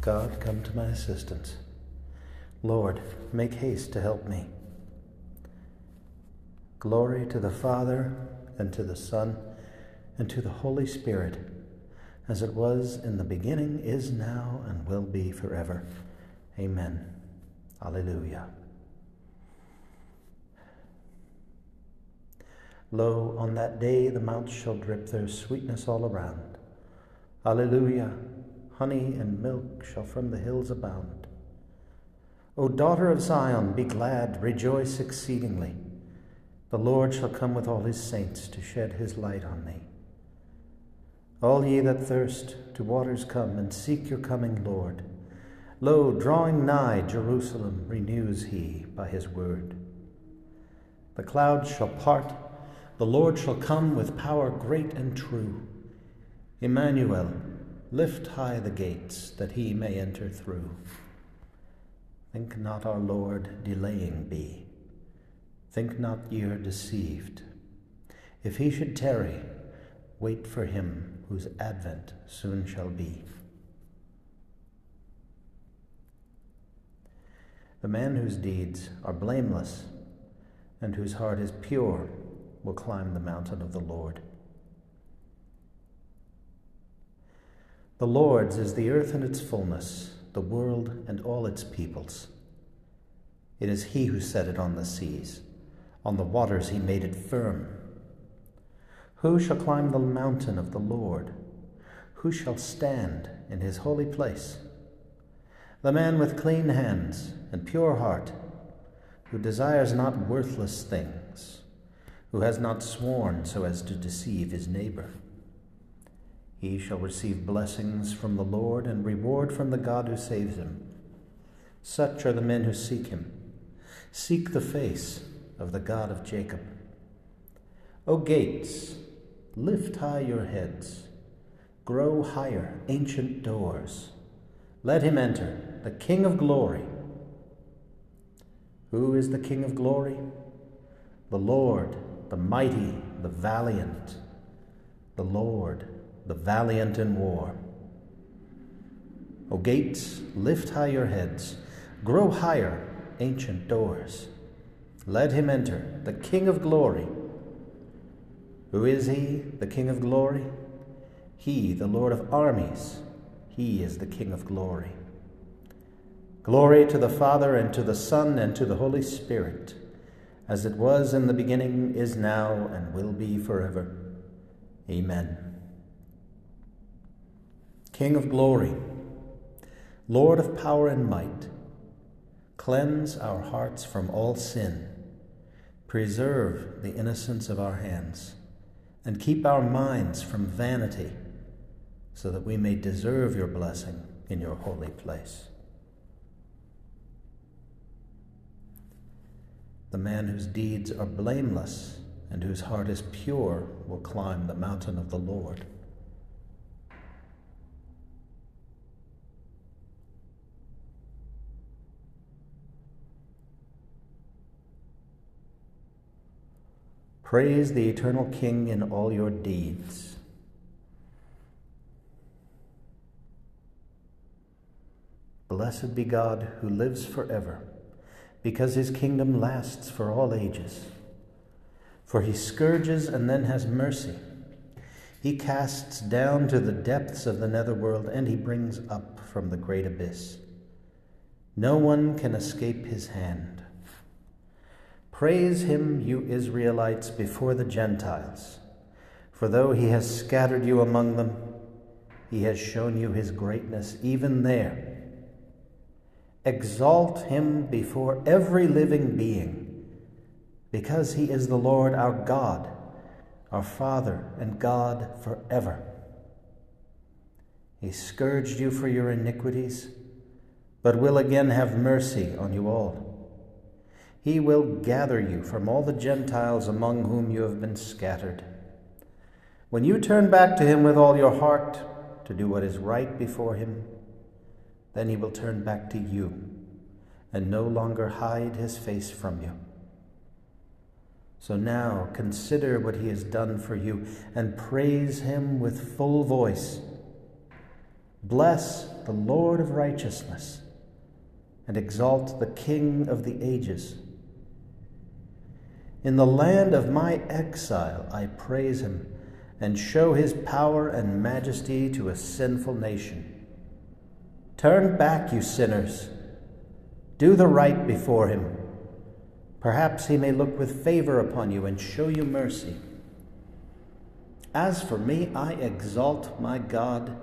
God, come to my assistance. Lord, make haste to help me. Glory to the Father, and to the Son, and to the Holy Spirit, as it was in the beginning, is now, and will be forever. Amen. Alleluia. Lo, on that day the mounts shall drip their sweetness all around. Alleluia. Honey and milk shall from the hills abound. O daughter of Zion, be glad, rejoice exceedingly. The Lord shall come with all his saints to shed his light on thee. All ye that thirst, to waters come, and seek your coming Lord. Lo, drawing nigh Jerusalem, renews he by his word. The clouds shall part, the Lord shall come with power great and true. Emmanuel, lift high the gates, that he may enter through. Think not our Lord delaying be Think not ye are deceived. If he should tarry, wait for him whose advent soon shall be. The man whose deeds are blameless and whose heart is pure will climb the mountain of the Lord. The Lord's is the earth and its fullness, the world and all its peoples. It is he who set it on the seas on the waters he made it firm. Who shall climb the mountain of the Lord? Who shall stand in his holy place? The man with clean hands and pure heart, who desires not worthless things, who has not sworn so as to deceive his neighbor. He shall receive blessings from the Lord and reward from the God who saves him. Such are the men who seek him. Seek the face of the God of Jacob. O gates, lift high your heads, grow higher, ancient doors. Let him enter, the King of glory. Who is the King of glory? The Lord, the mighty, the valiant. The Lord, the valiant in war. O gates, lift high your heads, grow higher, ancient doors. Let him enter, the King of glory. Who is he, the King of glory? He, the Lord of armies. He is the King of glory. Glory to the Father, and to the Son, and to the Holy Spirit, as it was in the beginning, is now, and will be forever. Amen. King of glory, Lord of power and might, Cleanse our hearts from all sin. Preserve the innocence of our hands. And keep our minds from vanity, so that we may deserve your blessing in your holy place. The man whose deeds are blameless and whose heart is pure will climb the mountain of the Lord. Praise the eternal King in all your deeds. Blessed be God who lives forever, because his kingdom lasts for all ages. For he scourges and then has mercy. He casts down to the depths of the netherworld, and he brings up from the great abyss. No one can escape his hand. Praise him, you Israelites, before the Gentiles. For though he has scattered you among them, he has shown you his greatness even there. Exalt him before every living being, because he is the Lord our God, our Father and God forever. He scourged you for your iniquities, but will again have mercy on you all. He will gather you from all the Gentiles among whom you have been scattered. When you turn back to him with all your heart to do what is right before him, then he will turn back to you and no longer hide his face from you. So now consider what he has done for you and praise him with full voice. Bless the Lord of righteousness and exalt the King of the ages. In the land of my exile, I praise him and show his power and majesty to a sinful nation. Turn back, you sinners. Do the right before him. Perhaps he may look with favor upon you and show you mercy. As for me, I exalt my God,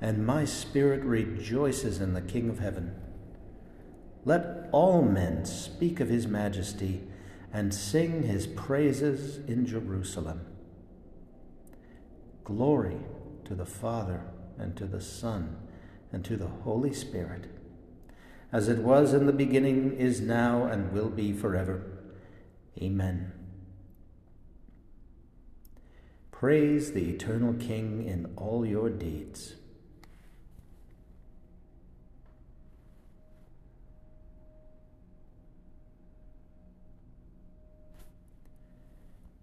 and my spirit rejoices in the King of heaven. Let all men speak of his majesty and sing his praises in Jerusalem. Glory to the Father, and to the Son, and to the Holy Spirit, as it was in the beginning, is now, and will be forever. Amen. Praise the eternal King in all your deeds.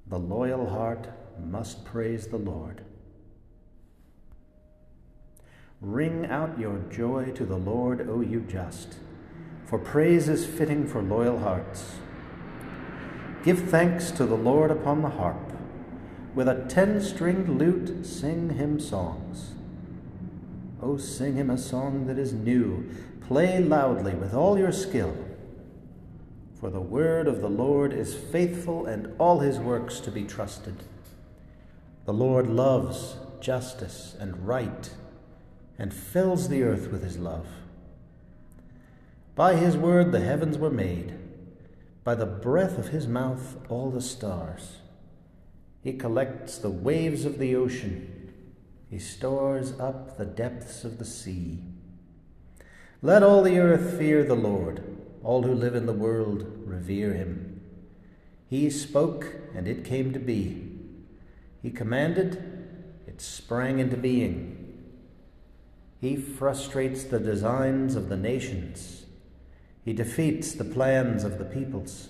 The loyal heart must praise the Lord. Ring out your joy to the Lord, O you just, for praise is fitting for loyal hearts. Give thanks to the Lord upon the harp. With a ten stringed lute, sing him songs. O sing him a song that is new. Play loudly with all your skill. For the word of the Lord is faithful and all his works to be trusted. The Lord loves justice and right and fills the earth with his love. By his word the heavens were made, by the breath of his mouth all the stars. He collects the waves of the ocean, he stores up the depths of the sea. Let all the earth fear the Lord all who live in the world revere him. He spoke, and it came to be. He commanded, it sprang into being. He frustrates the designs of the nations. He defeats the plans of the peoples.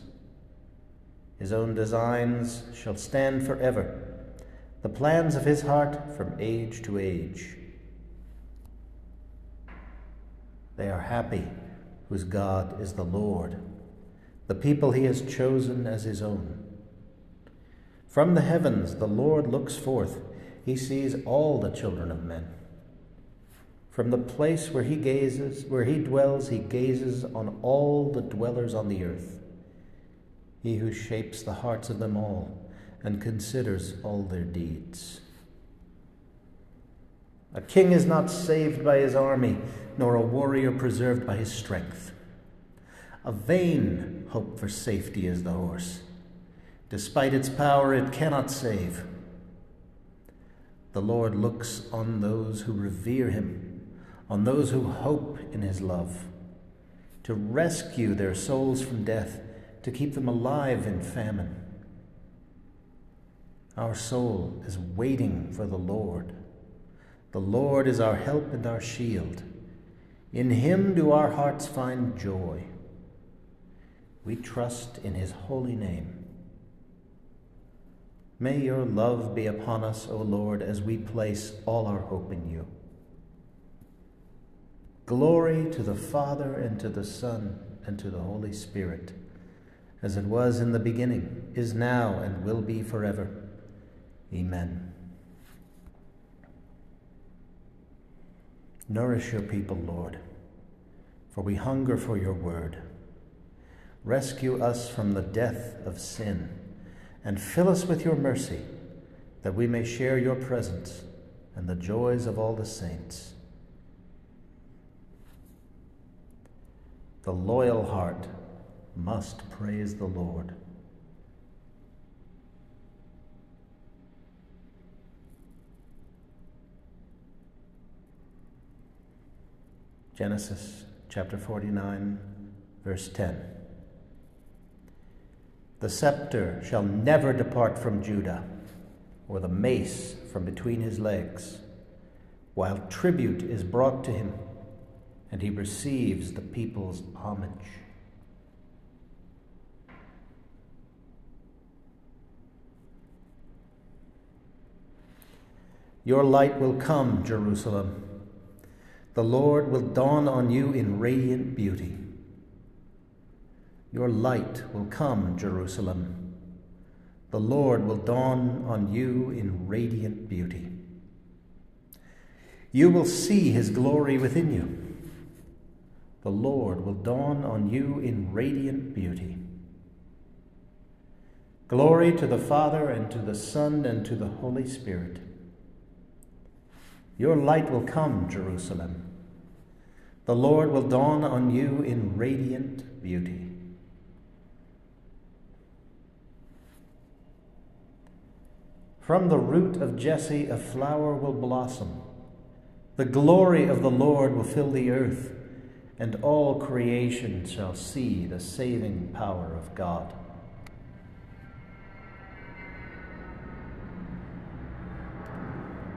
His own designs shall stand forever, the plans of his heart from age to age. They are happy whose God is the Lord, the people he has chosen as his own. From the heavens the Lord looks forth, he sees all the children of men. From the place where he gazes, where he dwells, he gazes on all the dwellers on the earth. He who shapes the hearts of them all and considers all their deeds. A king is not saved by his army, nor a warrior preserved by his strength. A vain hope for safety is the horse. Despite its power, it cannot save. The Lord looks on those who revere him, on those who hope in his love, to rescue their souls from death, to keep them alive in famine. Our soul is waiting for the Lord. The Lord is our help and our shield. In him do our hearts find joy. We trust in his holy name. May your love be upon us, O Lord, as we place all our hope in you. Glory to the Father, and to the Son, and to the Holy Spirit, as it was in the beginning, is now, and will be forever. Amen. Nourish your people, Lord, for we hunger for your word. Rescue us from the death of sin, and fill us with your mercy, that we may share your presence and the joys of all the saints. The loyal heart must praise the Lord. Genesis chapter 49, verse 10. The scepter shall never depart from Judah, or the mace from between his legs, while tribute is brought to him, and he receives the people's homage. Your light will come, Jerusalem. The Lord will dawn on you in radiant beauty. Your light will come, Jerusalem. The Lord will dawn on you in radiant beauty. You will see his glory within you. The Lord will dawn on you in radiant beauty. Glory to the Father, and to the Son, and to the Holy Spirit. Your light will come, Jerusalem. The Lord will dawn on you in radiant beauty. From the root of Jesse a flower will blossom. The glory of the Lord will fill the earth, and all creation shall see the saving power of God.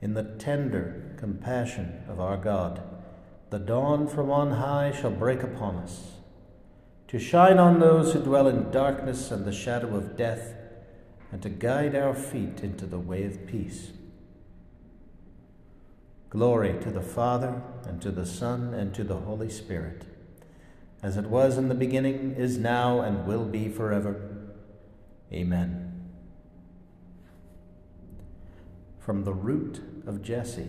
in the tender compassion of our God. The dawn from on high shall break upon us, to shine on those who dwell in darkness and the shadow of death, and to guide our feet into the way of peace. Glory to the Father, and to the Son, and to the Holy Spirit, as it was in the beginning, is now, and will be forever. Amen. From the root of Jesse,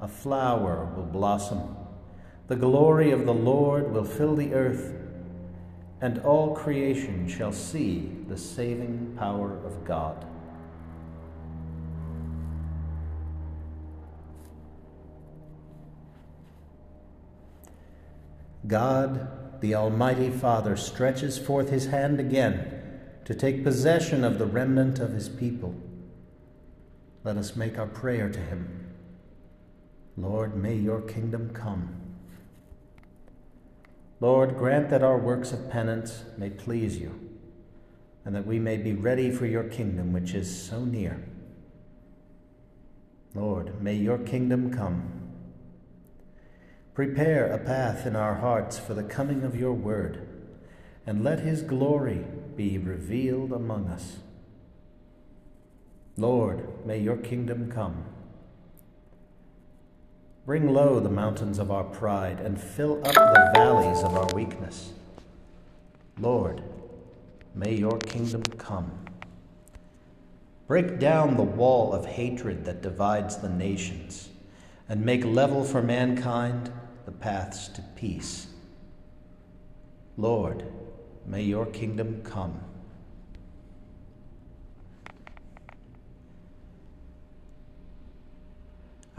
a flower will blossom. The glory of the Lord will fill the earth, and all creation shall see the saving power of God. God, the Almighty Father, stretches forth his hand again to take possession of the remnant of his people let us make our prayer to him. Lord, may your kingdom come. Lord, grant that our works of penance may please you, and that we may be ready for your kingdom, which is so near. Lord, may your kingdom come. Prepare a path in our hearts for the coming of your word, and let his glory be revealed among us. Lord, may your kingdom come. Bring low the mountains of our pride and fill up the valleys of our weakness. Lord, may your kingdom come. Break down the wall of hatred that divides the nations and make level for mankind the paths to peace. Lord, may your kingdom come.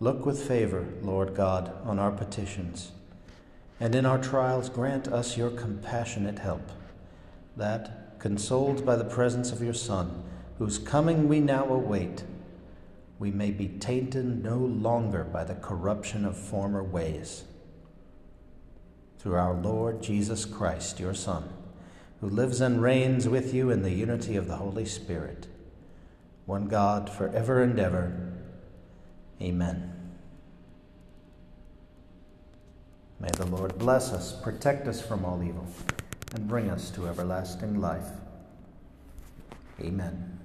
Look with favor, Lord God, on our petitions, and in our trials grant us your compassionate help, that, consoled by the presence of your Son, whose coming we now await, we may be tainted no longer by the corruption of former ways. Through our Lord Jesus Christ, your Son, who lives and reigns with you in the unity of the Holy Spirit, one God, for ever and ever. Amen. May the Lord bless us, protect us from all evil, and bring us to everlasting life. Amen.